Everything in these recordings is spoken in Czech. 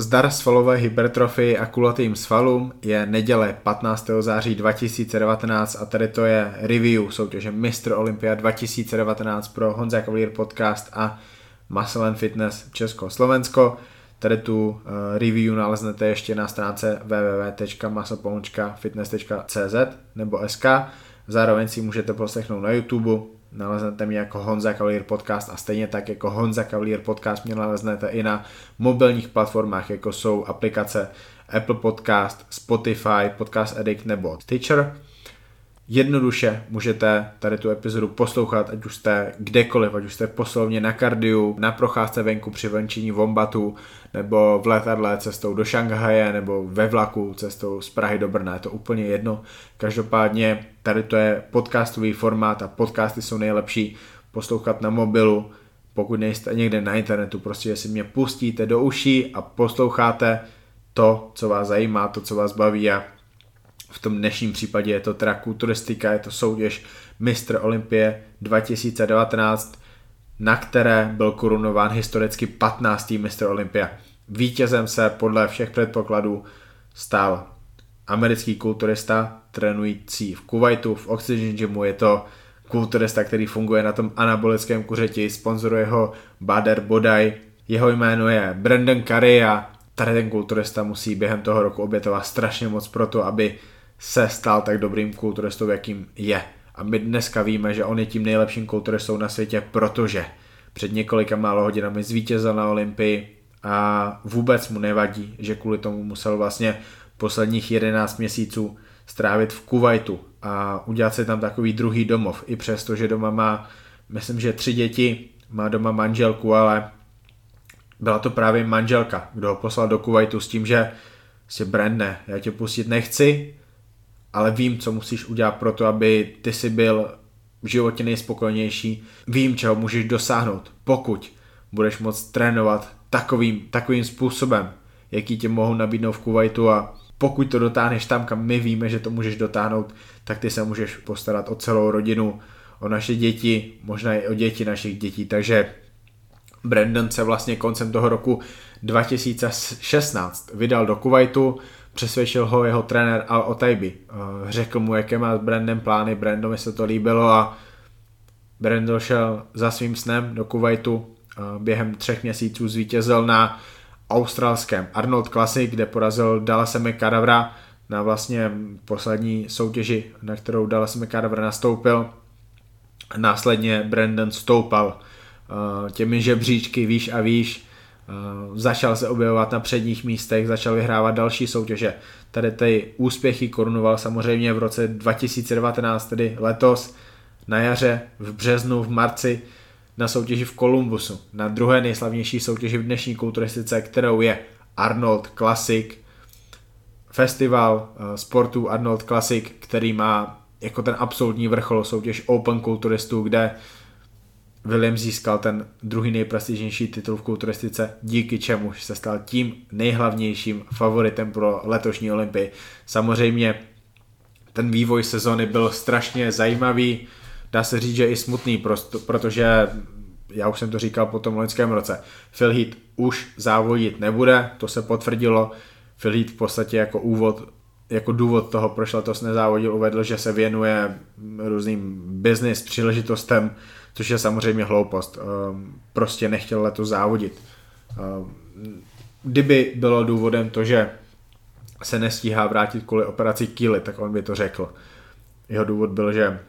Zdar svalové hypertrofii a kulatým svalům je neděle 15. září 2019 a tady to je review soutěže Mr. Olympia 2019 pro Honza Cavalier podcast a Muscle and Fitness Česko-Slovensko. Tady tu uh, review naleznete ještě na stránce www.muscle.fitness.cz nebo SK. Zároveň si můžete poslechnout na YouTube, naleznete mě jako Honza Cavalier Podcast a stejně tak jako Honza Cavalier Podcast mě naleznete i na mobilních platformách, jako jsou aplikace Apple Podcast, Spotify, Podcast Addict nebo Stitcher. Jednoduše můžete tady tu epizodu poslouchat, ať už jste kdekoliv, ať už jste poslovně na kardiu, na procházce venku při venčení vombatu, nebo v letadle cestou do Šanghaje, nebo ve vlaku cestou z Prahy do Brna, je to úplně jedno. Každopádně tady to je podcastový formát a podcasty jsou nejlepší poslouchat na mobilu, pokud nejste někde na internetu, prostě si mě pustíte do uší a posloucháte to, co vás zajímá, to, co vás baví a v tom dnešním případě je to teda kulturistika, je to soutěž Mistr Olympie 2019, na které byl korunován historicky 15. Mistr Olympia. Vítězem se podle všech předpokladů stal americký kulturista trénující v Kuwaitu v Oxygen Gymu. Je to kulturista, který funguje na tom anabolickém kuřeti, sponzoruje ho Bader Bodaj. Jeho jméno je Brandon Curry a tady ten kulturista musí během toho roku obětovat strašně moc pro to, aby se stal tak dobrým kulturistou, jakým je. A my dneska víme, že on je tím nejlepším kulturistou na světě, protože před několika málo hodinami zvítězil na Olympii a vůbec mu nevadí, že kvůli tomu musel vlastně posledních 11 měsíců strávit v Kuwaitu a udělat si tam takový druhý domov, i přesto, že doma má, myslím, že tři děti, má doma manželku, ale byla to právě manželka, kdo ho poslal do Kuwaitu s tím, že si brandne, já tě pustit nechci, ale vím, co musíš udělat pro to, aby ty si byl v životě nejspokojenější. Vím, čeho můžeš dosáhnout, pokud budeš moct trénovat takovým, takovým způsobem, jaký tě mohou nabídnout v Kuwaitu a pokud to dotáhneš tam, kam my víme, že to můžeš dotáhnout, tak ty se můžeš postarat o celou rodinu, o naše děti, možná i o děti našich dětí. Takže Brandon se vlastně koncem toho roku 2016 vydal do Kuwaitu, přesvědčil ho jeho trenér Al Otaibi. Eh, řekl mu, jaké má s Brandem plány, Brandovi se to líbilo a Brandon šel za svým snem do Kuwaitu, eh, během třech měsíců zvítězil na australském Arnold Classic, kde porazil Dallas McCadavra na vlastně poslední soutěži, na kterou Dallas McCadavra nastoupil. Následně Brandon stoupal eh, těmi žebříčky výš a výš, začal se objevovat na předních místech, začal vyhrávat další soutěže. Tady ty úspěchy korunoval samozřejmě v roce 2019, tedy letos, na jaře, v březnu, v marci, na soutěži v Kolumbusu, na druhé nejslavnější soutěži v dnešní kulturistice, kterou je Arnold Classic, festival eh, sportu Arnold Classic, který má jako ten absolutní vrchol soutěž Open kulturistů, kde William získal ten druhý nejprestižnější titul v kulturistice, díky čemuž se stal tím nejhlavnějším favoritem pro letošní Olympii. Samozřejmě ten vývoj sezony byl strašně zajímavý, dá se říct, že i smutný, protože já už jsem to říkal po tom loňském roce, Phil Heath už závodit nebude, to se potvrdilo, Phil Heath v podstatě jako úvod jako důvod toho, proč letos nezávodil, uvedl, že se věnuje různým business příležitostem, což je samozřejmě hloupost. Ehm, prostě nechtěl letos závodit. Ehm, kdyby bylo důvodem to, že se nestíhá vrátit kvůli operaci kýly, tak on by to řekl. Jeho důvod byl, že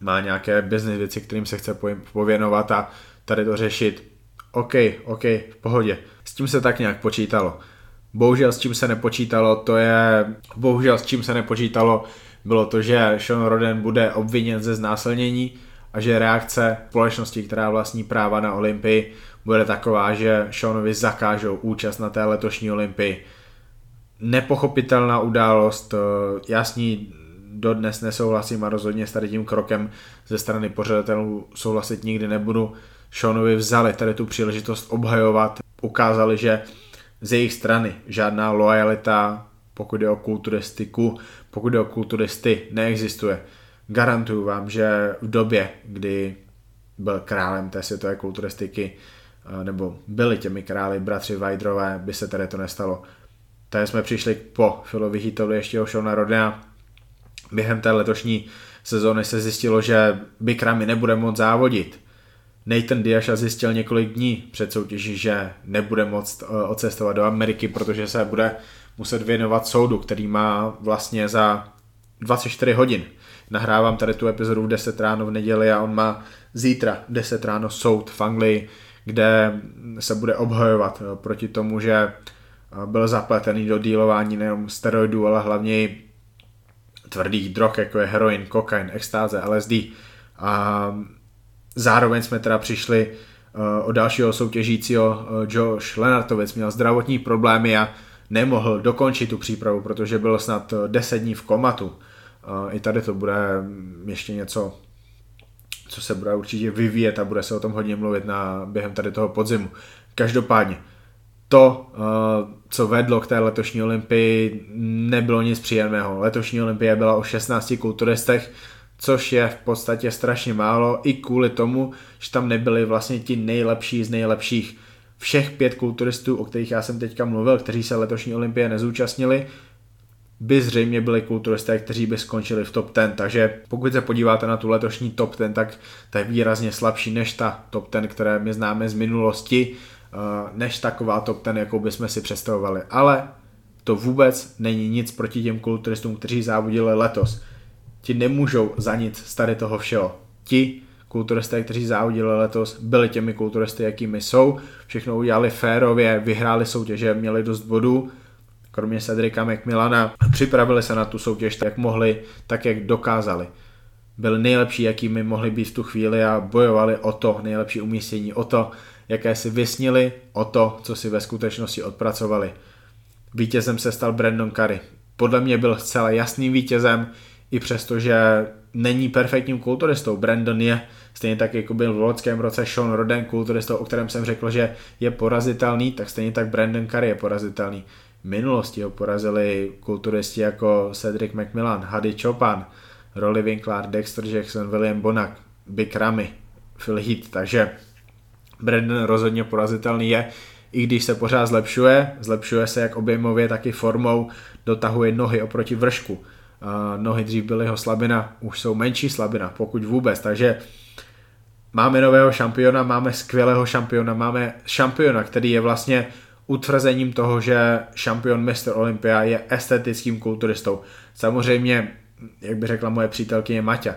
má nějaké business věci, kterým se chce pověnovat a tady to řešit. OK, OK, v pohodě. S tím se tak nějak počítalo. Bohužel s čím se nepočítalo, to je, bohužel s čím se nepočítalo, bylo to, že Sean Roden bude obviněn ze znásilnění, a že reakce společnosti, která vlastní práva na Olympii, bude taková, že Seanovi zakážou účast na té letošní Olympii. Nepochopitelná událost, eh, jasný dodnes nesouhlasím a rozhodně s tady tím krokem ze strany pořadatelů souhlasit nikdy nebudu. Seanovi vzali tady tu příležitost obhajovat, ukázali, že z jejich strany žádná lojalita, pokud je o kulturistiku, pokud je o kulturisty, neexistuje garantuju vám, že v době, kdy byl králem té světové kulturistiky nebo byli těmi králi, bratři Vajdrové, by se tady to nestalo. Tady jsme přišli po Filovi Heatovi ještě o Shona Rodena. Během té letošní sezóny se zjistilo, že Bikrami nebude moc závodit. Nathan Diasha zjistil několik dní před soutěží, že nebude moct odcestovat do Ameriky, protože se bude muset věnovat soudu, který má vlastně za 24 hodin. Nahrávám tady tu epizodu v 10 ráno v neděli a on má zítra 10 ráno soud v Anglii, kde se bude obhajovat eh, proti tomu, že eh, byl zapletený do dílování nejenom steroidů, ale hlavně tvrdých drog, jako je heroin, kokain, extáze, LSD. A zároveň jsme teda přišli eh, o dalšího soutěžícího Josh Lenartovec, měl zdravotní problémy a nemohl dokončit tu přípravu, protože byl snad 10 dní v komatu. I tady to bude ještě něco, co se bude určitě vyvíjet a bude se o tom hodně mluvit na, během tady toho podzimu. Každopádně, to, co vedlo k té letošní olympii, nebylo nic příjemného. Letošní olympie byla o 16 kulturistech, což je v podstatě strašně málo, i kvůli tomu, že tam nebyli vlastně ti nejlepší z nejlepších. Všech pět kulturistů, o kterých já jsem teďka mluvil, kteří se letošní olympie nezúčastnili, by zřejmě byli kulturisté, kteří by skončili v top 10, takže pokud se podíváte na tu letošní top 10, tak to je výrazně slabší než ta top 10, které my známe z minulosti, eh, než taková top 10, jakou bychom si představovali. Ale to vůbec není nic proti těm kulturistům, kteří závodili letos. Ti nemůžou za nic z tady toho všeho. Ti kulturisté, kteří závodili letos, byli těmi kulturisty, jakými jsou. Všechno udělali férově, vyhráli soutěže, měli dost bodů kromě Cedrika McMillana, připravili se na tu soutěž jak mohli, tak jak dokázali. Byli nejlepší, jakými mohli být v tu chvíli a bojovali o to nejlepší umístění, o to, jaké si vysnili, o to, co si ve skutečnosti odpracovali. Vítězem se stal Brandon Curry. Podle mě byl zcela jasným vítězem, i přesto, že není perfektním kulturistou. Brandon je stejně tak, jako byl v loňském roce Sean Roden kulturistou, o kterém jsem řekl, že je porazitelný, tak stejně tak Brandon Curry je porazitelný minulosti ho porazili kulturisti jako Cedric McMillan, Hady Chopin, Rolly Winkler, Dexter Jackson, William Bonak, Big Ramy, Phil Heath, takže Brandon rozhodně porazitelný je, i když se pořád zlepšuje, zlepšuje se jak objemově, tak i formou, dotahuje nohy oproti vršku. Nohy dřív byly jeho slabina, už jsou menší slabina, pokud vůbec, takže máme nového šampiona, máme skvělého šampiona, máme šampiona, který je vlastně utvrzením toho, že šampion Mr. Olympia je estetickým kulturistou. Samozřejmě, jak by řekla moje přítelkyně Maťa,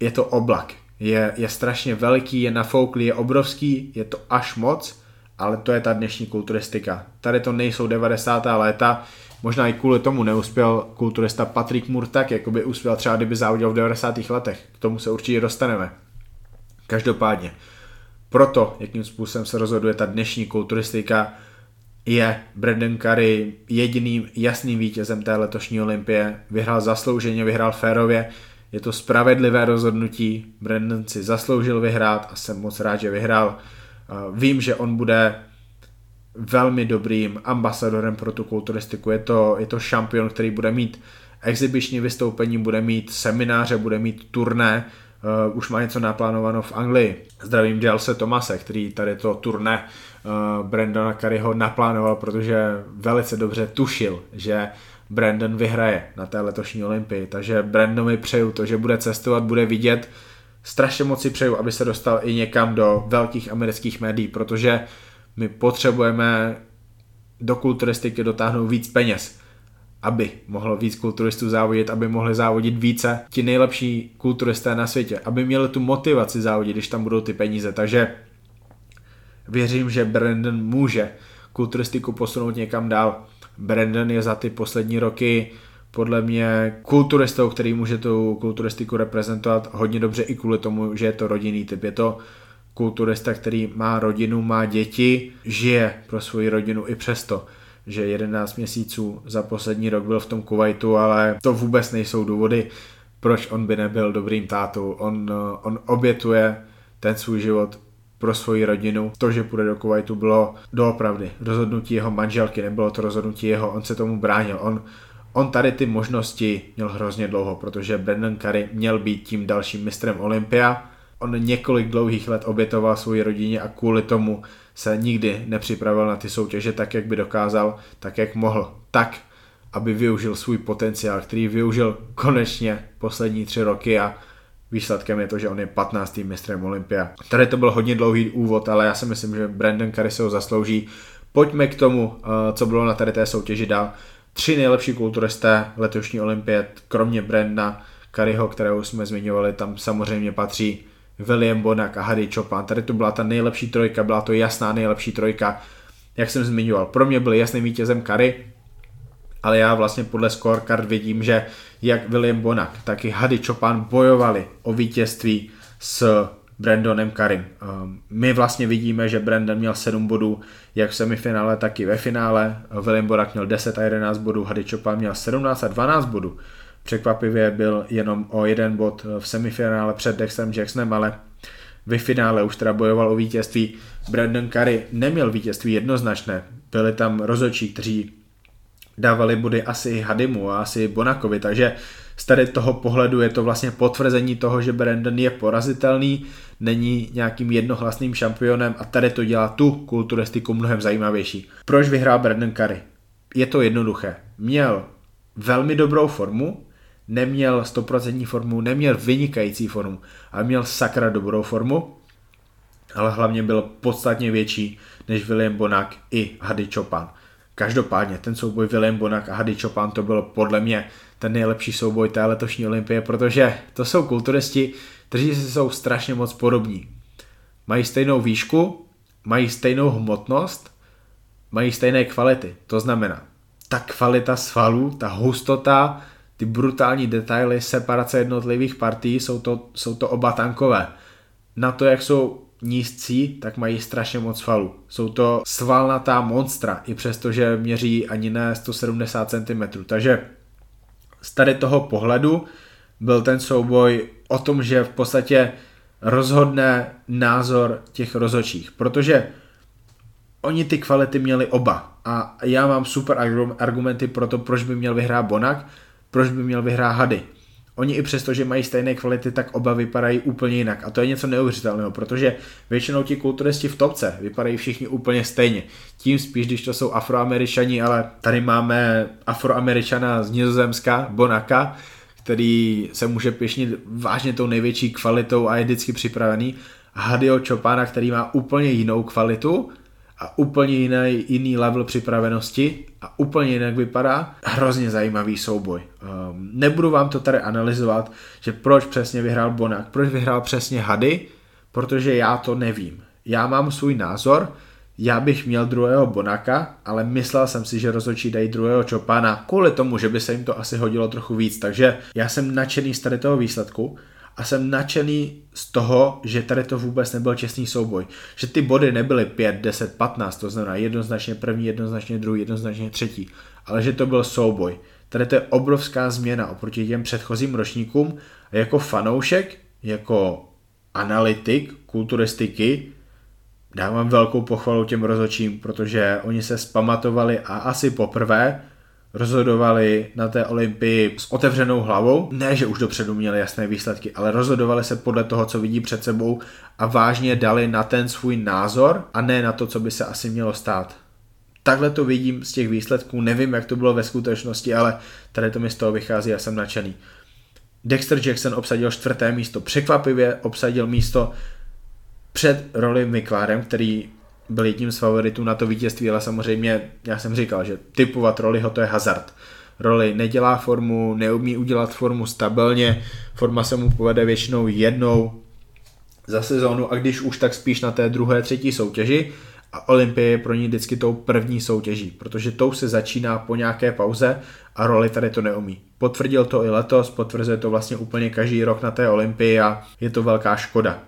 je to oblak. Je, je strašně velký, je nafouklý, je obrovský, je to až moc, ale to je ta dnešní kulturistika. Tady to nejsou 90. léta, možná i kvůli tomu neuspěl kulturista Patrick Moore tak, jako by uspěl třeba kdyby závodil v 90. letech. K tomu se určitě dostaneme. Každopádně, proto, jakým způsobem se rozhoduje ta dnešní kulturistika, je Brandon Curry jediným jasným vítězem té letošní olympie. Vyhrál zaslouženě, vyhrál férově. Je to spravedlivé rozhodnutí. Brandon si zasloužil vyhrát a jsem moc rád, že vyhrál. Vím, že on bude velmi dobrým ambasadorem pro tu kulturistiku. Je to, je to šampion, který bude mít exibiční vystoupení, bude mít semináře, bude mít turné, uh, už má něco naplánováno v Anglii. Zdravím Jalse Tomase, který tady to turné uh, Brandona Curryho naplánoval, protože velice dobře tušil, že Brandon vyhraje na té letošní olympii. Takže Brandonovi přeju to, že bude cestovat, bude vidět. Strašně moc si přeju, aby se dostal i někam do velkých amerických médií, protože my potřebujeme do kulturistiky dotáhnout víc peněz aby mohlo víc kulturistů závodit, aby mohli závodit více ti nejlepší kulturisté na světě, aby měli tu motivaci závodit, když tam budou ty peníze. Takže věřím, že Brandon může kulturistiku posunout někam dál. Brandon je za ty poslední roky podle mě kulturistou, který může tu kulturistiku reprezentovat hodně dobře i kvůli tomu, že je to rodinný typ. Je to kulturista, který má rodinu, má děti, žije pro svoji rodinu i přesto že 11 měsíců za poslední rok byl v tom Kuwaitu, ale to vůbec nejsou důvody, proč on by nebyl dobrým tátou. On, on obětuje ten svůj život pro svoji rodinu. To, že půjde do Kuwaitu, bylo doopravdy rozhodnutí jeho manželky, nebylo to rozhodnutí jeho, on se tomu bránil. On, on tady ty možnosti měl hrozně dlouho, protože Brandon Curry měl být tím dalším mistrem Olympia On několik dlouhých let obětoval svoji rodině a kvůli tomu se nikdy nepřipravil na ty soutěže tak, jak by dokázal, tak, jak mohl. Tak, aby využil svůj potenciál, který využil konečně poslední tři roky a výsledkem je to, že on je 15. mistrem Olympia. Tady to byl hodně dlouhý úvod, ale já si myslím, že Brandon Curry se ho zaslouží. Pojďme k tomu, eh, co bylo na tady té soutěži dál. Tři nejlepší kulturisté letošní olympiad, kromě Brandna Curryho, kterého jsme zmiňovali, tam samozřejmě patří William Bonak a Hady Chopin. Tady to byla ta nejlepší trojka, byla to jasná nejlepší trojka. Jak jsem zmiňoval, pro mě byl jasným vítězem Curry, ale já vlastně podle scorecard vidím, že jak William Bonak, tak i Hady Chopin bojovali o vítězství s Brandonem Karim. Ehm, my vlastně vidíme, že Brandon měl 7 bodů jak v semifinále, tak i ve finále. William Bonak měl 10 a 11 bodů, Hady Chopin měl 17 a 12 bodů. Překvapivě byl jenom o jeden bod v semifinále před Dexterem Jacksonem, ale ve finále už teda bojoval o vítězství. Brandon Curry neměl vítězství jednoznačné. Byli tam rozočí, kteří dávali body asi Hadimu a asi Bonakovi, takže z tady toho pohledu je to vlastně potvrzení toho, že Brandon je porazitelný, není nějakým jednohlasným šampionem a tady to dělá tu kulturistiku mnohem zajímavější. Proč vyhrál Brandon Curry? Je to jednoduché. Měl velmi dobrou formu, neměl 100% formu, neměl vynikající formu, ale měl sakra dobrou formu, ale hlavně byl podstatně větší než William Bonak i Hady Chopin. Každopádně ten souboj William Bonak a Hady Chopin to byl podle mě ten nejlepší souboj té letošní olympie, protože to jsou kulturisti, kteří si jsou strašně moc podobní. Mají stejnou výšku, mají stejnou hmotnost, mají stejné kvality. To znamená, ta kvalita svalů, ta hustota, ty brutální detaily, separace jednotlivých partí, jsou to, jsou to oba tankové. Na to, jak jsou nízcí, tak mají strašně moc svalů. Jsou to svalnatá monstra, i přesto, že měří ani ne 170 cm. Takže z tady toho pohledu byl ten souboj o tom, že v podstatě rozhodne názor těch rozočích, protože oni ty kvality měli oba a já mám super argumenty pro to, proč by měl vyhrát Bonak, proč by měl vyhrát Hady. Oni i přesto, že mají stejné kvality, tak oba vypadají úplně jinak. A to je něco neuvěřitelného, protože většinou ti kulturisti v topce vypadají všichni úplně stejně. Tím spíš, když to jsou afroameričani, ale tady máme afroameričana z Nizozemska, Bonaka, který se může pěšnit vážně tou největší kvalitou a je vždycky připravený. Hadio Chopana, který má úplně jinou kvalitu, a úplně jiný, jiný level připravenosti a úplně jinak vypadá. Hrozně zajímavý souboj. Um, nebudu vám to tady analyzovat, že proč přesně vyhrál Bonak, proč vyhrál přesně Hady, protože já to nevím. Já mám svůj názor, já bych měl druhého Bonaka, ale myslel jsem si, že rozhodčí dají druhého Chopana kvůli tomu, že by se jim to asi hodilo trochu víc, takže já jsem nadšený z tady toho výsledku a jsem nadšený z toho, že tady to vůbec nebyl čestný souboj. Že ty body nebyly 5, 10, 15, to znamená jednoznačně první, jednoznačně druhý, jednoznačně třetí, ale že to byl souboj. Tady to je obrovská změna oproti těm předchozím ročníkům a jako fanoušek, jako analytik kulturistiky dávám velkou pochvalu těm rozočím, protože oni se spamatovali a asi poprvé rozhodovali na té olympii s otevřenou hlavou. Ne, že už dopředu měli jasné výsledky, ale rozhodovali se podle toho, co vidí před sebou a vážně dali na ten svůj názor a ne na to, co by se asi mělo stát. Takhle to vidím z těch výsledků, nevím, jak to bylo ve skutečnosti, ale tady to mi z toho vychází a jsem nadšený. Dexter Jackson obsadil čtvrté místo, překvapivě obsadil místo před roli Miklárem, který byl jedním z favoritů na to vítězství, ale samozřejmě já jsem říkal, že typovat roliho to je hazard. Roli nedělá formu, neumí udělat formu stabilně, forma se mu povede většinou jednou za sezónu a když už tak spíš na té druhé, třetí soutěži a Olympie je pro ní vždycky tou první soutěží, protože tou se začíná po nějaké pauze a roli tady to neumí. Potvrdil to i letos, potvrzuje to vlastně úplně každý rok na té Olympii a je to velká škoda.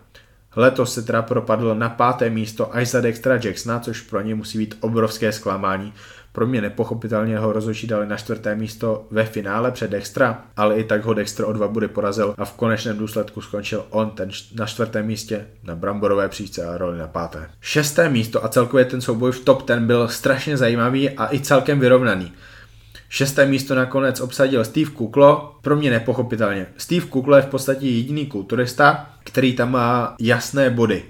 Letos se teda propadl na páté místo až za Dextra Jacksona, což pro ně musí být obrovské zklamání. Pro mě nepochopitelně ho rozhodčí dali na čtvrté místo ve finále před Dextra, ale i tak ho Dexter o dva body porazil a v konečném důsledku skončil on ten na čtvrtém místě na bramborové příčce a roli na páté. Šesté místo a celkově ten souboj v top ten byl strašně zajímavý a i celkem vyrovnaný. Šesté místo nakonec obsadil Steve Kuklo, pro mě nepochopitelně. Steve Kuklo je v podstatě jediný kulturista, který tam má jasné body.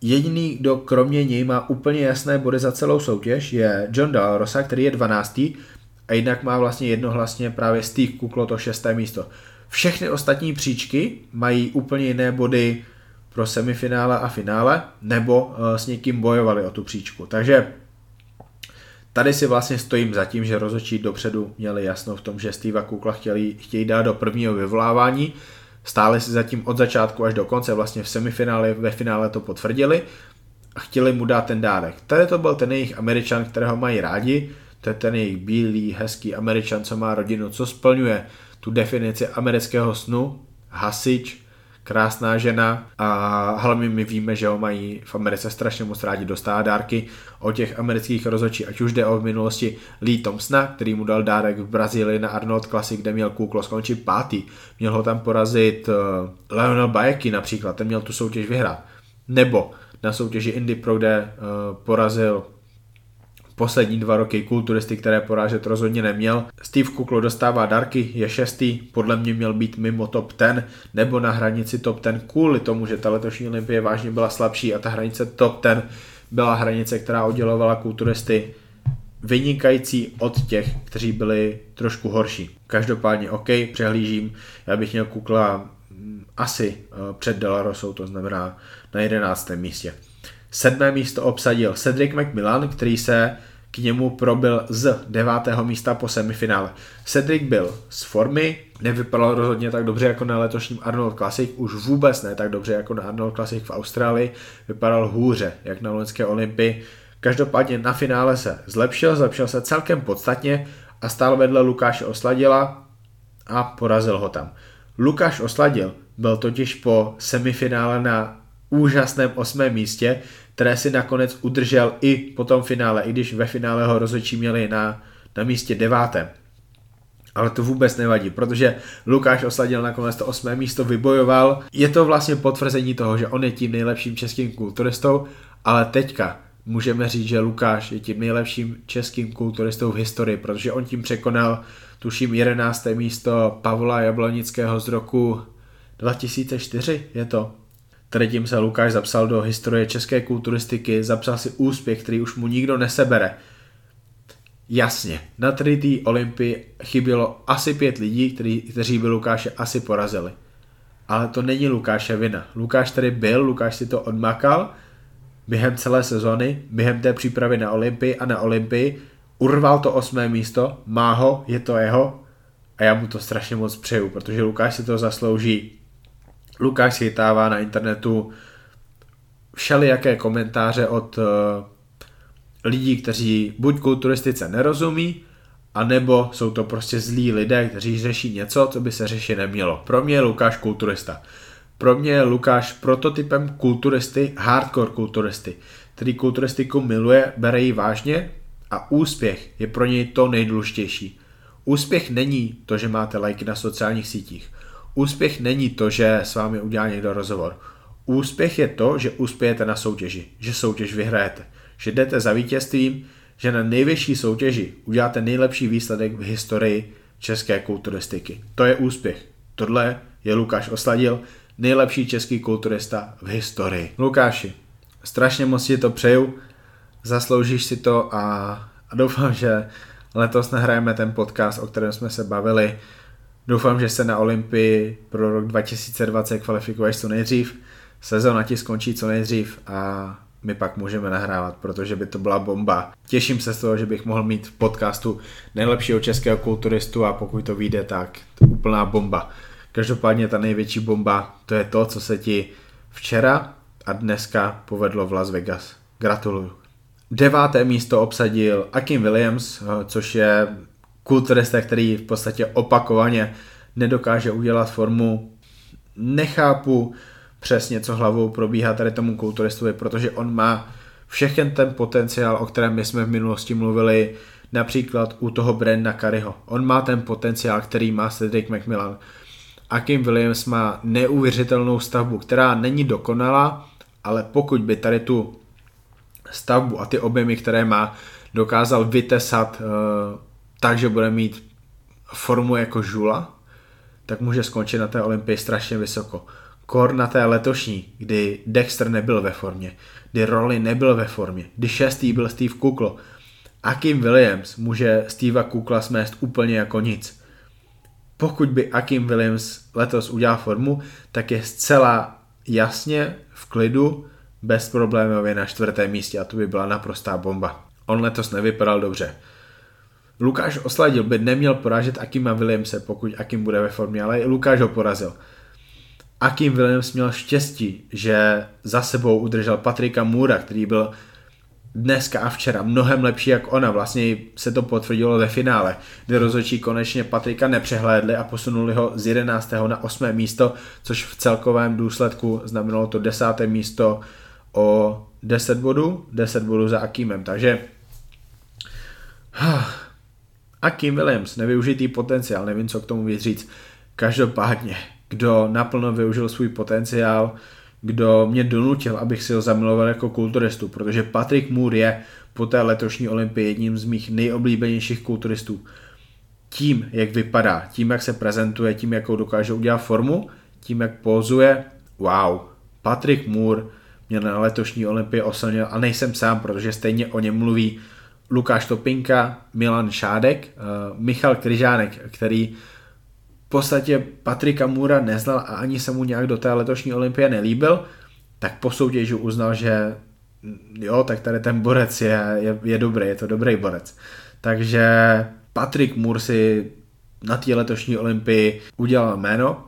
Jediný, kdo kromě něj má úplně jasné body za celou soutěž, je John Dalrosa, který je 12. A jinak má vlastně jednohlasně právě Steve Kuklo to šesté místo. Všechny ostatní příčky mají úplně jiné body pro semifinále a finále, nebo eh, s někým bojovali o tu příčku. Takže tady si vlastně stojím za tím, že rozhodčí dopředu měli jasno v tom, že Steva Kukla chtěli, chtějí dát do prvního vyvolávání, stáli si zatím od začátku až do konce, vlastně v semifinále, ve finále to potvrdili a chtěli mu dát ten dárek. Tady to byl ten jejich američan, kterého mají rádi, to je ten jejich bílý, hezký američan, co má rodinu, co splňuje tu definici amerického snu, hasič, krásná žena a hlavně my víme, že ho mají v Americe strašně moc rádi dostává dárky od těch amerických rozhodčí, ať už jde o v minulosti Lee Thompsona, který mu dal dárek v Brazílii na Arnold Classic, kde měl Kuklo skončit pátý. Měl ho tam porazit uh, Leonel Bajeky například, ten měl tu soutěž vyhrát. Nebo na soutěži Indy Pro, kde uh, porazil poslední dva roky kulturisty, které porážet rozhodně neměl. Steve Kuklo dostává darky, je šestý, podle mě měl být mimo top 10 nebo na hranici top 10 kvůli tomu, že ta letošní olympie vážně byla slabší a ta hranice top 10 byla hranice, která oddělovala kulturisty vynikající od těch, kteří byli trošku horší. Každopádně OK, přehlížím, já bych měl Kukla mm, asi eh, před Delarosou, to znamená na 11. místě. Sedmé místo obsadil Cedric McMillan, který se k němu probil z devátého místa po semifinále. Cedric byl z formy, nevypadal rozhodně tak dobře jako na letošním Arnold Classic, už vůbec ne tak dobře jako na Arnold Classic v Austrálii, vypadal hůře, jak na loňské Olympii. Každopádně na finále se zlepšil, zlepšil se celkem podstatně a stál vedle Lukáše Osladila a porazil ho tam. Lukáš Osladil byl totiž po semifinále na úžasném osmém místě, které si nakonec udržel i po tom finále, i když ve finále ho rozhodčí měli na, na místě devátém. Ale to vůbec nevadí, protože Lukáš osadil nakonec to osmé místo, vybojoval. Je to vlastně potvrzení toho, že on je tím nejlepším českým kulturistou, ale teďka můžeme říct, že Lukáš je tím nejlepším českým kulturistou v historii, protože on tím překonal, tuším, 11. místo Pavla Jablonického z roku 2004, je to, Tady tím se Lukáš zapsal do historie české kulturistiky, zapsal si úspěch, který už mu nikdo nesebere. Jasně, na tady té olympii chybělo asi pět lidí, který, kteří by Lukáše asi porazili. Ale to není Lukáše vina. Lukáš tady byl, Lukáš si to odmakal během celé sezony, během té přípravy na olympii a na olympii, urval to osmé místo, má ho, je to jeho a já mu to strašně moc přeju, protože Lukáš si to zaslouží Lukáš chytává na internetu všelijaké komentáře od uh, lidí, kteří buď kulturistice nerozumí, anebo jsou to prostě zlí lidé, kteří řeší něco, co by se řešit nemělo. Pro mě je Lukáš kulturista. Pro mě je Lukáš prototypem kulturisty, hardcore kulturisty, který kulturistiku miluje, bere ji vážně a úspěch je pro něj to nejdůležitější. Úspěch není to, že máte lajky na sociálních sítích. Úspěch není to, že s vámi udělá někdo rozhovor. Úspěch je to, že uspějete na soutěži, že soutěž vyhrajete, že jdete za vítězstvím, že na nejvyšší soutěži uděláte nejlepší výsledek v historii české kulturistiky. To je úspěch. Tohle je Lukáš Osladil, nejlepší český kulturista v historii. Lukáši, strašně moc ti to přeju, zasloužíš si to a, a doufám, že letos nahrajeme ten podcast, o kterém jsme se bavili Doufám, že se na Olympii pro rok 2020 kvalifikuješ co nejdřív, sezóna ti skončí co nejdřív a my pak můžeme nahrávat, protože by to byla bomba. Těším se z toho, že bych mohl mít v podcastu nejlepšího českého kulturistu a pokud to vyjde, tak to úplná bomba. Každopádně ta největší bomba, to je to, co se ti včera a dneska povedlo v Las Vegas. Gratuluju. Deváté místo obsadil Akim Williams, což je kulturista, který v podstatě opakovaně nedokáže udělat formu. Nechápu přesně, co hlavou probíhá tady tomu kulturistovi, protože on má všechen ten potenciál, o kterém my jsme v minulosti mluvili, například u toho Brenda Curryho. On má ten potenciál, který má Cedric McMillan. A Kim Williams má neuvěřitelnou stavbu, která není dokonalá, ale pokud by tady tu stavbu a ty objemy, které má, dokázal vytesat uh, takže bude mít formu jako žula, tak může skončit na té olympii strašně vysoko. Kor na té letošní, kdy Dexter nebyl ve formě, kdy Rolly nebyl ve formě, kdy šestý byl Steve Kuklo, Akim Williams může Steva Kukla smést úplně jako nic. Pokud by Akim Williams letos udělal formu, tak je zcela jasně v klidu bezproblémově na čtvrtém místě a to by byla naprostá bomba. On letos nevypadal dobře. Lukáš Osladil by neměl porážet Akima Williamse, pokud Akim bude ve formě, ale i Lukáš ho porazil. Akim Williams měl štěstí, že za sebou udržel Patrika Mura, který byl dneska a včera mnohem lepší jak ona. Vlastně se to potvrdilo ve finále, kdy rozhodčí konečně Patrika nepřehlédli a posunuli ho z 11. na 8. místo, což v celkovém důsledku znamenalo to 10. místo o 10 bodů, 10 bodů za Akimem. Takže Akim Williams, nevyužitý potenciál, nevím, co k tomu víc říct. Každopádně, kdo naplno využil svůj potenciál, kdo mě donutil, abych si ho zamiloval jako kulturistu, protože Patrick Moore je po té letošní olympii jedním z mých nejoblíbenějších kulturistů. Tím, jak vypadá, tím, jak se prezentuje, tím, jakou dokáže udělat formu, tím, jak pozuje, wow, Patrick Moore mě na letošní olympii oslnil a nejsem sám, protože stejně o něm mluví Lukáš Topinka, Milan Šádek, uh, Michal Kryžánek, který v podstatě Patrika Mura neznal a ani se mu nějak do té letošní olympie nelíbil, tak po soutěži uznal, že jo, tak tady ten borec je, je, je dobrý, je to dobrý borec. Takže Patrik Mur si na té letošní olympii udělal jméno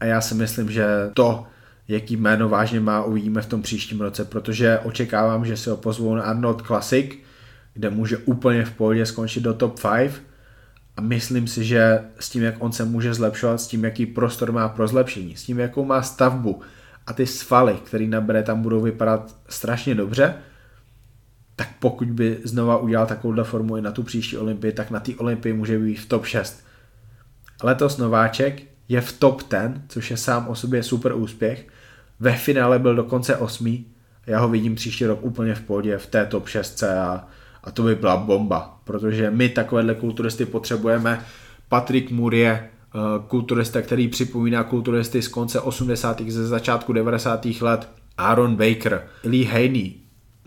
a já si myslím, že to, jaký jméno vážně má, uvidíme v tom příštím roce, protože očekávám, že se ho pozvou na Arnold Classic, kde může úplně v pohodě skončit do top 5 a myslím si, že s tím, jak on se může zlepšovat, s tím, jaký prostor má pro zlepšení, s tím, jakou má stavbu a ty svaly, které nabere, tam budou vypadat strašně dobře, tak pokud by znova udělal takovou formu i na tu příští olympii, tak na té olympii může být v top 6. Letos Nováček je v top 10, což je sám o sobě super úspěch. Ve finále byl dokonce osmý. Já ho vidím příští rok úplně v pohodě v té top 6 a a to by byla bomba, protože my takovéhle kulturisty potřebujeme. Patrick Moore je uh, kulturista, který připomíná kulturisty z konce 80. ze začátku 90. let. Aaron Baker, Lee Haney,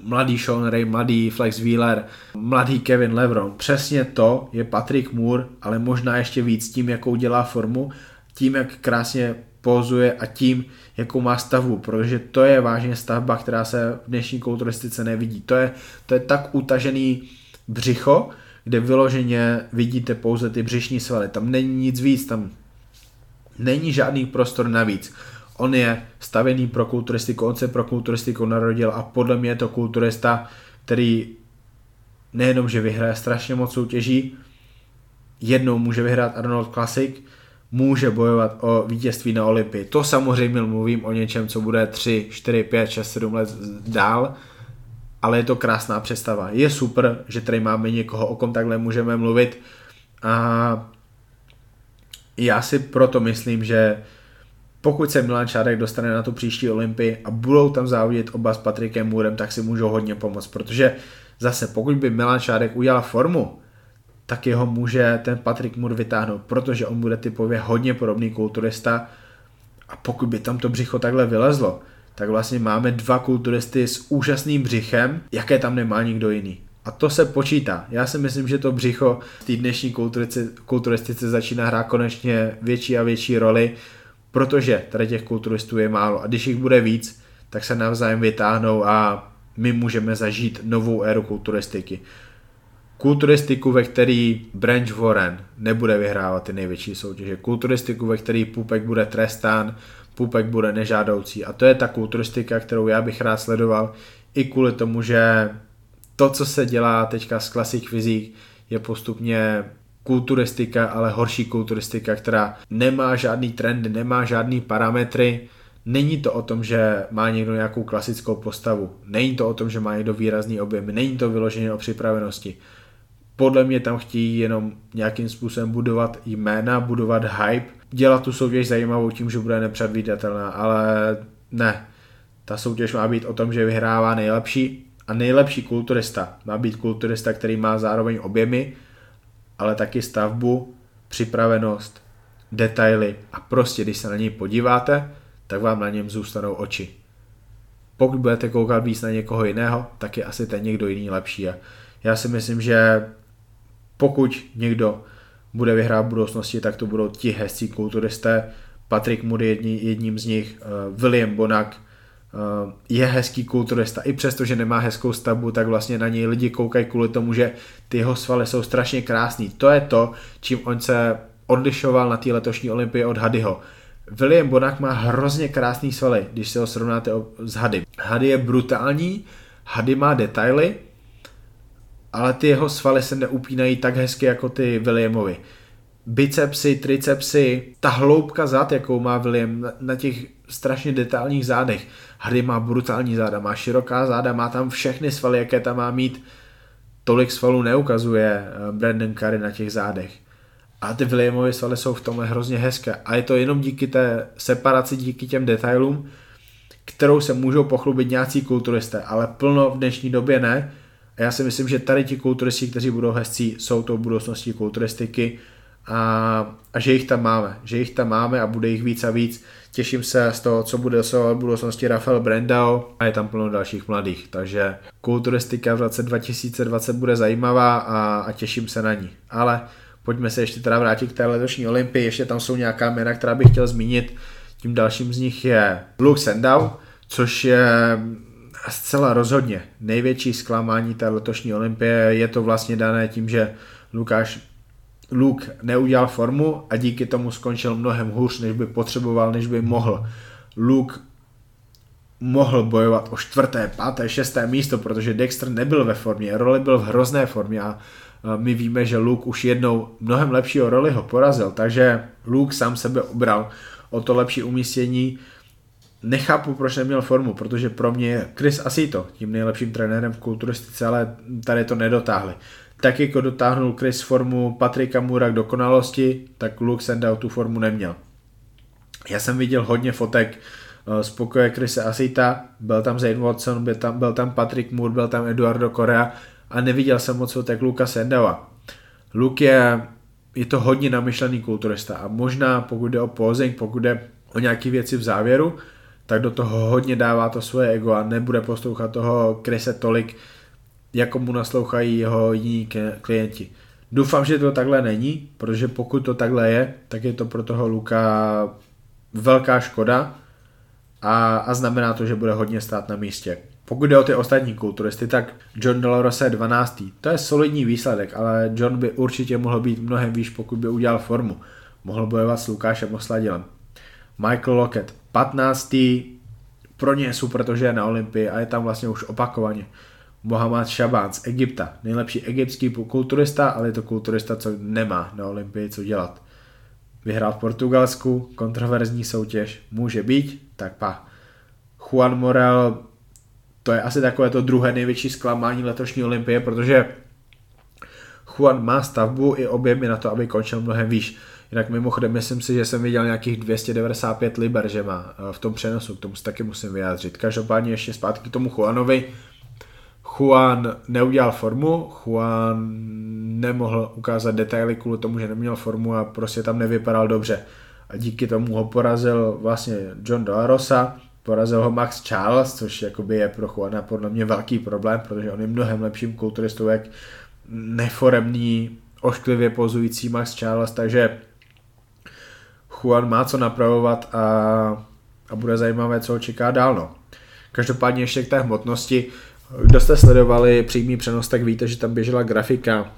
mladý Sean Ray, mladý Flex Wheeler, mladý Kevin Levron. Přesně to je Patrick Moore, ale možná ještě víc tím, jakou dělá formu, tím, jak krásně pozuje a tím, jakou má stavbu, protože to je vážně stavba, která se v dnešní kulturistice nevidí. To je, to je tak utažený břicho, kde vyloženě vidíte pouze ty břišní svaly. Tam není nic víc, tam není žádný prostor navíc. On je stavěný pro kulturistiku, on se pro kulturistiku narodil a podle mě je to kulturista, který nejenom, že vyhraje strašně moc soutěží, jednou může vyhrát Arnold Classic, může bojovat o vítězství na Olympii. To samozřejmě mluvím o něčem, co bude 3, 4, 5, 6, 7 let dál, ale je to krásná představa. Je super, že tady máme někoho, o kom takhle můžeme mluvit a já si proto myslím, že pokud se Milan Šádek dostane na tu příští Olympii a budou tam závodit oba s Patrikem Murem, tak si můžou hodně pomoct, protože zase pokud by Milan Šádek udělal formu, tak jeho může ten Patrick Moore vytáhnout, protože on bude typově hodně podobný kulturista a pokud by tam to břicho takhle vylezlo, tak vlastně máme dva kulturisty s úžasným břichem, jaké tam nemá nikdo jiný. A to se počítá. Já si myslím, že to břicho v té dnešní kulturistice začíná hrát konečně větší a větší roli, protože tady těch kulturistů je málo. A když jich bude víc, tak se navzájem vytáhnou a my můžeme zažít novou éru kulturistiky kulturistiku, ve který Branch Warren nebude vyhrávat ty největší soutěže, kulturistiku, ve který Pupek bude trestán, Pupek bude nežádoucí. A to je ta kulturistika, kterou já bych rád sledoval i kvůli tomu, že to, co se dělá teďka z Classic Physique, je postupně kulturistika, ale horší kulturistika, která nemá žádný trendy, nemá žádný parametry, Není to o tom, že má někdo nějakou klasickou postavu, není to o tom, že má někdo výrazný objem, není to vyloženě o připravenosti podle mě tam chtějí jenom nějakým způsobem budovat jména, budovat hype, dělat tu soutěž zajímavou tím, že bude nepředvídatelná, ale ne. Ta soutěž má být o tom, že vyhrává nejlepší a nejlepší kulturista má být kulturista, který má zároveň objemy ale taky stavbu, připravenost, detaily a prostě když se na něj podíváte, tak vám na něm zůstanou oči. Pokud budete koukat víc na někoho jiného, tak je asi ten někdo jiný lepší. A já si myslím, že pokud někdo bude vyhrát v budoucnosti, tak to budou ti hezcí kulturisté. Patrick Moody jední, jedním z nich, uh, William Bonak, uh, je hezký kulturista. I přesto, že nemá hezkou stavbu, tak vlastně na něj lidi koukají kvůli tomu, že ty jeho svaly jsou strašně krásný. To je to, čím on se odlišoval na té letošní olympii od Hadyho. William Bonak má hrozně krásný svaly, když se ho srovnáte s Hady. Hady je brutální, Hady má detaily, ale ty jeho svaly se neupínají tak hezky jako ty Williamovi. Bicepsy, tricepsy, ta hloubka zad, jakou má William na, těch strašně detailních zádech. Hardy má brutální záda, má široká záda, má tam všechny svaly, jaké tam má mít. Tolik svalů neukazuje eh, Brandon Curry na těch zádech. A ty Williamovy svaly jsou v tomhle hrozně hezké. A je to jenom díky té separaci, díky těm detailům, kterou se můžou pochlubit nějací kulturisté, ale plno v dnešní době ne, já si myslím, že tady ti kulturisti, kteří budou hezcí, jsou tou budoucností kulturistiky a, a že jich tam máme. Že jich tam máme a bude jich víc a víc. Těším se z toho, co bude v budoucnosti Rafael Brendao a je tam plno dalších mladých. Takže kulturistika v roce 2020 bude zajímavá a, a těším se na ní. Ale pojďme se ještě teda vrátit k té letošní olympii. Ještě tam jsou nějaká jména, která bych chtěl zmínit. Tím dalším z nich je Luke Sendau, což je zcela rozhodně největší zklamání té letošní olympie je to vlastně dané tím, že Lukáš Luke neudělal formu a díky tomu skončil mnohem hůř, než by potřeboval, než by mohl. Luke mohl bojovat o čtvrté, páté, šesté místo, protože Dexter nebyl ve formě, Roli byl v hrozné formě a my víme, že Luke už jednou mnohem lepšího roli ho porazil, takže Luke sám sebe obral o to lepší umístění nechápu, proč neměl formu, protože pro mě je Chris Asito tím nejlepším trenérem v kulturistice, ale tady to nedotáhli. Tak jako dotáhnul Chris formu Patrika Mura k dokonalosti, tak Luke Sendau tu formu neměl. Já jsem viděl hodně fotek eh, z pokoje Chrise Asita, byl tam Zane Watson, byl tam, byl tam Patrick Moore, byl tam Eduardo Correa a neviděl jsem moc fotek Luka Sendaua. Luke je, je to hodně namyšlený kulturista a možná pokud jde o posing, pokud jde o nějaké věci v závěru, tak do toho hodně dává to svoje ego a nebude poslouchat toho Krise tolik, jako mu naslouchají jeho jiní klienti. Doufám, že to takhle není, protože pokud to takhle je, tak je to pro toho Luka velká škoda a, a znamená to, že bude hodně stát na místě. Pokud jde o ty ostatní kulturisty, tak John Dolorosa je 12. To je solidní výsledek, ale John by určitě mohl být mnohem výš, pokud by udělal formu. Mohl bojovat s Lukášem Osladilem. Michael Lockett 15. Pro ně je super, protože je na Olympii a je tam vlastně už opakovaně. Mohamed Shaban z Egypta, nejlepší egyptský kulturista, ale je to kulturista, co nemá na Olympii co dělat. Vyhrál v Portugalsku, kontroverzní soutěž, může být, tak pa. Juan Morel, to je asi takové to druhé největší zklamání letošní olympie, protože Juan má stavbu i objemy na to, aby končil mnohem výš. Jinak mimochodem, myslím si, že jsem viděl nějakých 295 liber, že má eh, v tom přenosu, k tomu se taky musím vyjádřit. Každopádně ještě zpátky k tomu Juanovi. Juan neudělal formu, Juan nemohl ukázat detaily kvůli tomu, že neměl formu a prostě tam nevypadal dobře. A díky tomu ho porazil vlastně John Dolarosa, porazil ho Max Charles, což jakoby je pro Juana podle mě velký problém, protože on je mnohem lepším kulturistou, jak neforemný, ošklivě pozující Max Charles, takže Juan má co napravovat a, a bude zajímavé, co ho čeká dál. No. Každopádně ještě k té hmotnosti. Kdo jste sledovali přímý přenos, tak víte, že tam běžela grafika,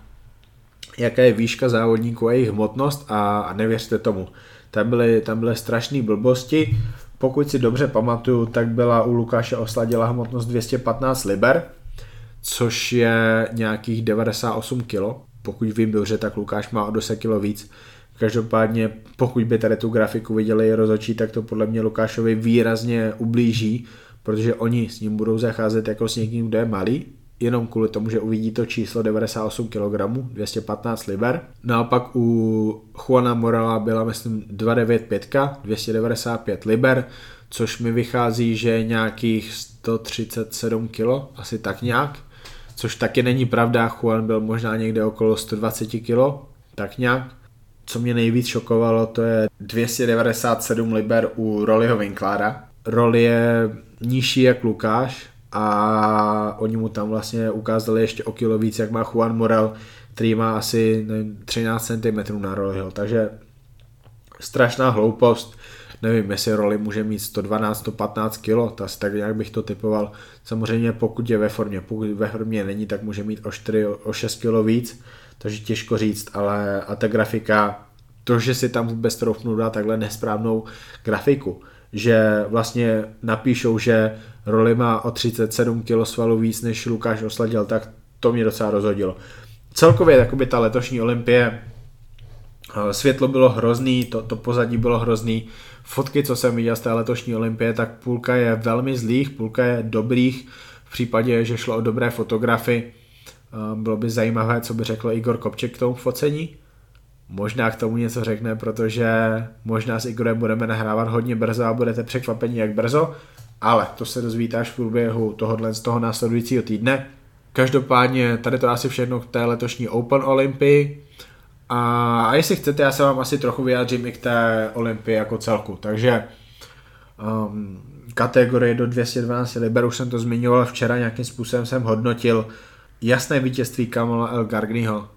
jaká je výška závodníků a jejich hmotnost a, a nevěřte tomu. Tam byly, tam byly strašné blbosti. Pokud si dobře pamatuju, tak byla u Lukáše Osladila hmotnost 215 liber, což je nějakých 98 kg. Pokud vím dobře, tak Lukáš má o 10 kg víc. Každopádně, pokud by tady tu grafiku viděli rozočí, tak to podle mě Lukášovi výrazně ublíží, protože oni s ním budou zacházet jako s někým, kdo je malý, jenom kvůli tomu, že uvidí to číslo 98 kg, 215 liber. Naopak u Juana Morala byla, myslím, 295, 295 liber, což mi vychází, že nějakých 137 kg, asi tak nějak což taky není pravda, Juan byl možná někde okolo 120 kg, tak nějak. Co mě nejvíc šokovalo, to je 297 liber u Rollyho Winklára. Rolly je nižší jak Lukáš a oni mu tam vlastně ukázali ještě o kilo víc, jak má Juan Morel, který má asi nevím, 13 cm na Rollyho, takže strašná hloupost nevím, jestli roli může mít 112-115 kg, asi tak nějak bych to typoval. Samozřejmě pokud je ve formě, pokud ve formě není, tak může mít o 4, o 6 kg víc, takže těžko říct, ale a ta grafika, to, že si tam vůbec troufnu dát takhle nesprávnou grafiku, že vlastně napíšou, že roli má o 37 kg svalů víc než Lukáš Osladil, tak to mě docela rozhodilo. Celkově takoby ta letošní olympie, eh, světlo bylo hrozný, to, to pozadí bylo hrozný, fotky, co jsem viděl z té letošní olympie, tak půlka je velmi zlých, půlka je dobrých, v případě, že šlo o dobré fotografy. Eh, bylo by zajímavé, co by řekl Igor Kopček k tomu focení. Možná k tomu něco řekne, protože možná s Igorem budeme nahrávat hodně brzo a budete překvapení jak brzo, ale to se dozvíte až v průběhu tohohle z toho následujícího týdne. Každopádně tady to asi všechno k té letošní Open Olympii. A, a jestli chcete, já se vám asi trochu vyjádřím i k té Olympii jako celku. Takže um, kategorie do 212 liber, už jsem to zmiňoval včera, nějakým způsobem jsem hodnotil jasné vítězství Kamala El Gargnyho.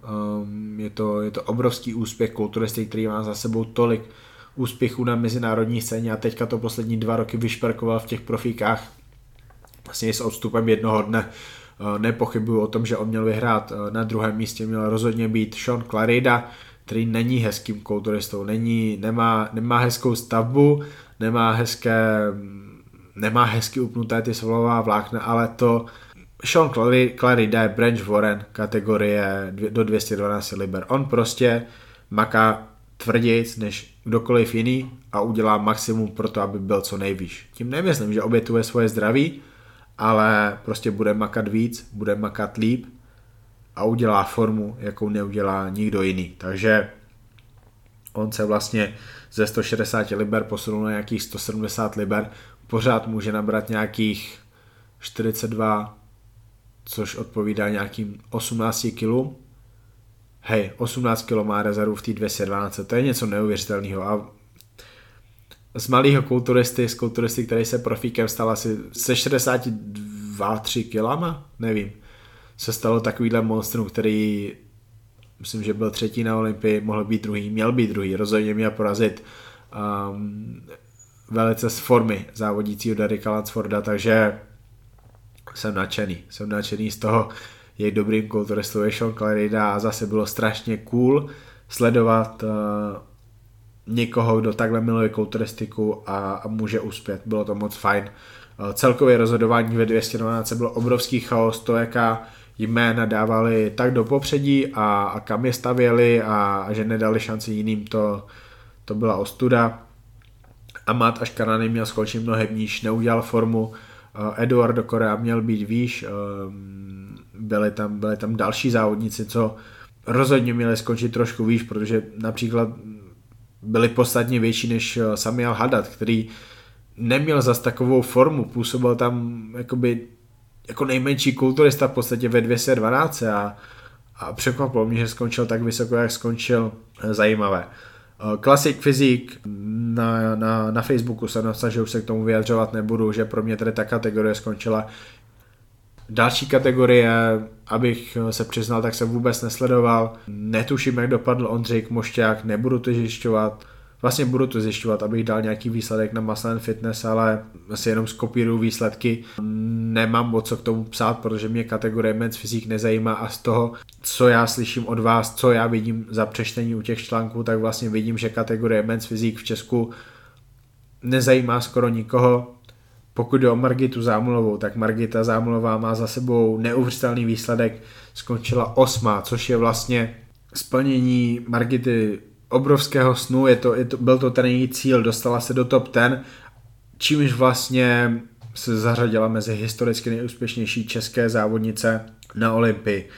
Um, je, to, je to obrovský úspěch kulturisty, který má za sebou tolik úspěchů na mezinárodní scéně a teďka to poslední dva roky vyšperkoval v těch profíkách vlastně s odstupem jednoho dne Eh, nepochybuju o tom, že on měl vyhrát. Eh, na druhém místě měl rozhodně být Sean Clarida, který není hezkým kulturistou, není, nemá, nemá hezkou stavbu, nemá hezké, nemá hezky upnuté ty svalová vlákna, ale to Sean Clarida je Branch Warren kategorie do 212 liber. On prostě maká tvrdějc než kdokoliv jiný a udělá maximum pro to, aby byl co nejvýš. Tím nemyslím, že obětuje svoje zdraví, ale prostě bude makat víc, bude makat líp a udělá formu, jakou neudělá nikdo jiný. Takže on se vlastně ze 160 liber posunul na nějakých 170 liber, pořád může nabrat nějakých 42, což odpovídá nějakým 18 kg. Hej, 18 kg má rezervu v té 212, to je něco neuvěřitelného a z malého kulturisty, z kulturisty, který se profíkem stal asi se 62-3 kilama, nevím, se stalo takovýhle monstrum, který myslím, že byl třetí na Olympii, mohl být druhý, měl být druhý, rozhodně měl porazit um, velice z formy závodícího Derricka Lansforda, takže jsem nadšený, jsem nadšený z toho, jak dobrým kulturistou je Sean Clarida a zase bylo strašně cool sledovat uh, někoho, kdo takhle miluje kulturistiku a, a může uspět. Bylo to moc fajn. Eh, celkově rozhodování ve 212 bylo obrovský chaos, to jaká jména dávali tak do popředí a, a kam je stavěli a, a že nedali šanci jiným, to, to byla ostuda. Amat až Karany měl skončit mnohem níž, neudělal formu, Eduardo Korea měl být výš, eh, byli tam, byli tam další závodníci, co rozhodně měli skončit trošku výš, protože například byli podstatně větší než eh, Samuel Haddad, který neměl zas takovou formu, působil tam jakoby jako nejmenší kulturista v podstatě ve 212 a, a překvapilo mě, že skončil tak vysoko, jak skončil, eh, zajímavé. Eh, Classic Fyzik na, na, na Facebooku jsem napsal, že už se k tomu vyjadřovat nebudu, že pro mě tady ta kategorie skončila Další kategorie, abych se přiznal, tak jsem vůbec nesledoval. Netuším, jak dopadl Ondřej Mošťák, nebudu to zjišťovat. Vlastně budu to zjišťovat, abych dal nějaký výsledek na Muscle Fitness, ale asi jenom skopíruju výsledky. Nemám moc co k tomu psát, protože mě kategorie Men's Physique nezajímá a z toho, co já slyším od vás, co já vidím za přečtení u těch článků, tak vlastně vidím, že kategorie Men's Physique v Česku nezajímá skoro nikoho pokud jde o Margitu Zámulovou, tak Margita Zámulová má za sebou neuvěřitelný výsledek, skončila osma, což je vlastně splnění Margity obrovského snu, je to, je to, byl to ten její cíl, dostala se do top 10, čímž vlastně se zařadila mezi historicky nejúspěšnější české závodnice na Olympii.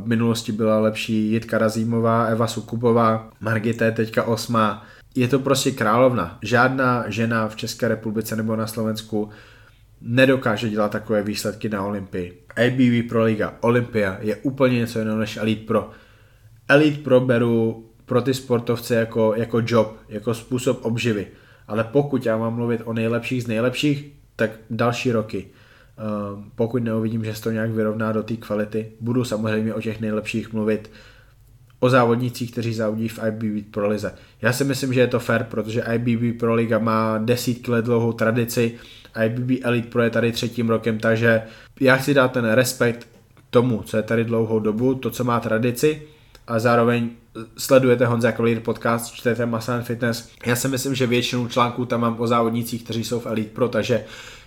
V minulosti byla lepší Jitka Razímová, Eva Sukupová, Margita je teďka osma, je to prostě královna. Žádná žena v České republice nebo na Slovensku nedokáže dělat takové výsledky na Olympii. ABV Pro Liga Olympia je úplně něco jiného než Elite Pro. Elite Pro beru pro ty sportovce jako, jako job, jako způsob obživy. Ale pokud já mám mluvit o nejlepších z nejlepších, tak další roky. Uh, pokud neuvidím, že se to nějak vyrovná do té kvality, budu samozřejmě o těch nejlepších mluvit o závodnících, kteří závodí v IBB Pro Lize. Já si myslím, že je to fair, protože IBB Pro Liga má desítky let dlouhou tradici, IBB Elite Pro je tady třetím rokem, takže já chci dát ten respekt tomu, co je tady dlouhou dobu, to, co má tradici a zároveň sledujete Honza Collier podcast, čtete Massa Fitness. Já si myslím, že většinu článků tam mám o závodnících, kteří jsou v Elite Pro, takže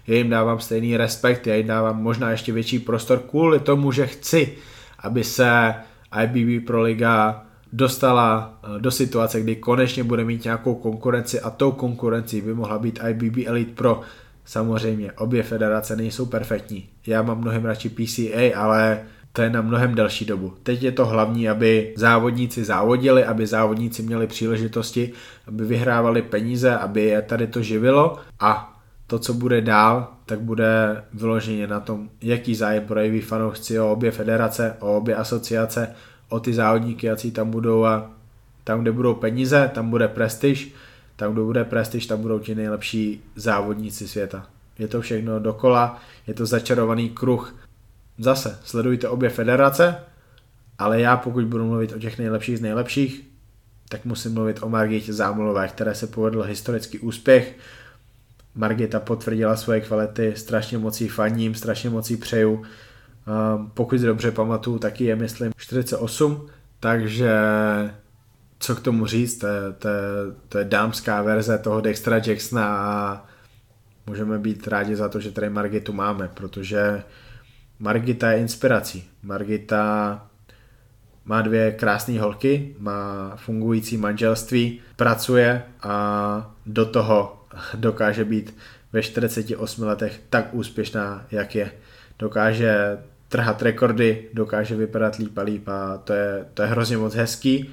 já jim dávám stejný respekt, já jim dávám možná ještě větší prostor kvůli tomu, že chci, aby se IBB Pro Liga dostala eh, do situace, kdy konečně bude mít nějakou konkurenci a tou konkurencí by mohla být IBB Elite Pro. Samozřejmě, obě federace nejsou perfektní. Já mám mnohem radši PCA, ale to je na mnohem delší dobu. Teď je to hlavní, aby závodníci závodili, aby závodníci měli příležitosti, aby vyhrávali peníze, aby je tady to živilo a to, co bude dál, tak bude vyloženě na tom, jaký zájem projeví fanoušci o obě federace, o obě asociace, o ty závodníky, jaký tam budou a tam, kde budou peníze, tam bude prestiž, tam, kde bude prestiž, tam budou ti nejlepší závodníci světa. Je to všechno dokola, je to začarovaný kruh. Zase, sledujte obě federace, ale já pokud budu mluvit o těch nejlepších z nejlepších, tak musím mluvit o Margitě Zámolové, které se povedl historický úspěch. Margita potvrdila svoje kvality, strašně moc jí faním, strašně moc jí přeju. Um, pokud si dobře pamatuju, taky je myslím 48, takže co k tomu říct, to je, to to je dámská verze toho Dextra Jacksona a můžeme být rádi za to, že tady Margitu máme, protože Margita je inspirací. Margita má dvě krásné holky, má fungující manželství, pracuje a do toho dokáže být ve 48 letech tak úspěšná, jak je. Dokáže trhat rekordy, dokáže vypadat líp a líp a to je, to je hrozně moc hezký.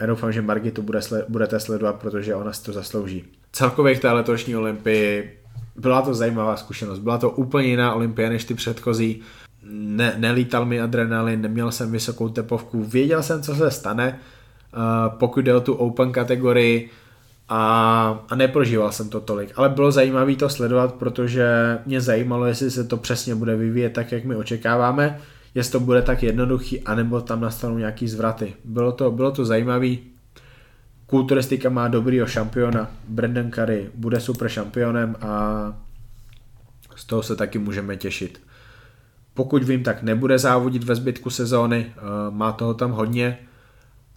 Já doufám, že Margitu bude, budete sledovat, protože ona si to zaslouží. Celkově k té letošní olympii byla to zajímavá zkušenost. Byla to úplně jiná olympia než ty předchozí. Ne, nelítal mi adrenalin, neměl jsem vysokou tepovku, věděl jsem, co se stane, uh, pokud jde o tu open kategorii a, a neprožíval jsem to tolik. Ale bylo zajímavé to sledovat, protože mě zajímalo, jestli se to přesně bude vyvíjet tak, jak my očekáváme jestli to bude tak jednoduchý, anebo tam nastanou nějaký zvraty. Bylo to, bylo to zajímavý. Kulturistika má dobrýho šampiona, Brandon Curry bude super šampionem a z toho se taky můžeme těšit. Pokud vím, tak nebude závodit ve zbytku sezóny, eh, má toho tam hodně,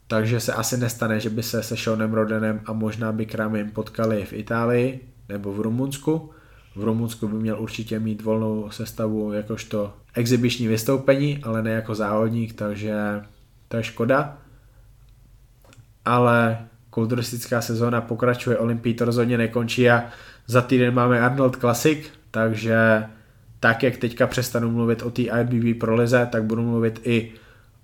takže se asi nestane, že by se se Seanem Rodenem a možná by Kramim potkali v Itálii nebo v Rumunsku. V Rumunsku by měl určitě mít volnou sestavu jakožto exibiční vystoupení, ale ne jako závodník, takže to je škoda. Ale kulturistická sezóna pokračuje, Olympii to rozhodně nekončí a za týden máme Arnold Classic, takže tak, jak teďka přestanu mluvit o té IBB Pro lize, tak budu mluvit i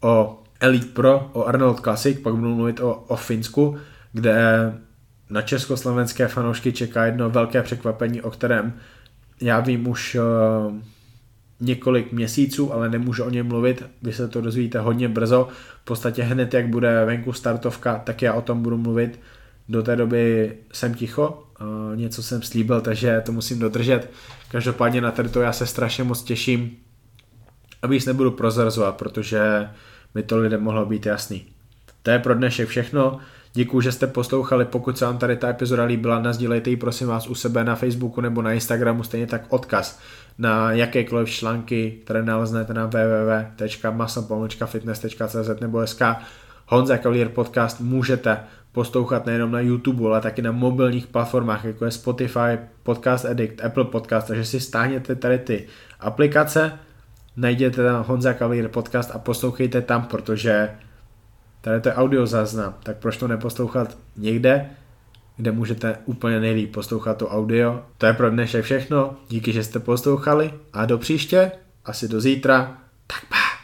o Elite Pro, o Arnold Classic, pak budu mluvit o, o Finsku, kde na československé fanoušky čeká jedno velké překvapení, o kterém já vím už uh, několik měsíců, ale nemůžu o něm mluvit, vy se to dozvíte hodně brzo, v podstatě hned jak bude venku startovka, tak já o tom budu mluvit, do té doby jsem ticho, uh, něco jsem slíbil, takže to musím dodržet, každopádně na to já se strašně moc těším, a víc nebudu prozrazovat, protože by to lidem mohlo být jasný. To je pro dnešek všechno. Děkuji, že jste poslouchali. Pokud se vám tady ta epizoda líbila, nazdílejte ji prosím vás u sebe na Facebooku nebo na Instagramu, stejně tak odkaz na jakékoliv články, které naleznete na www.masopomlčkafitness.cz nebo SK. Honza Cavalier podcast můžete poslouchat nejenom na YouTube, ale taky na mobilních platformách, jako je Spotify, Podcast Addict, Apple Podcast, takže si stáhněte tady ty aplikace, najděte tam Honza Cavalier podcast a poslouchejte tam, protože tady to je audio záznam, tak proč to neposlouchat někde, kde můžete úplně nejlíp poslouchat to audio. To je pro dnešek všechno, díky, že jste poslouchali a do příště, asi do zítra, tak pa.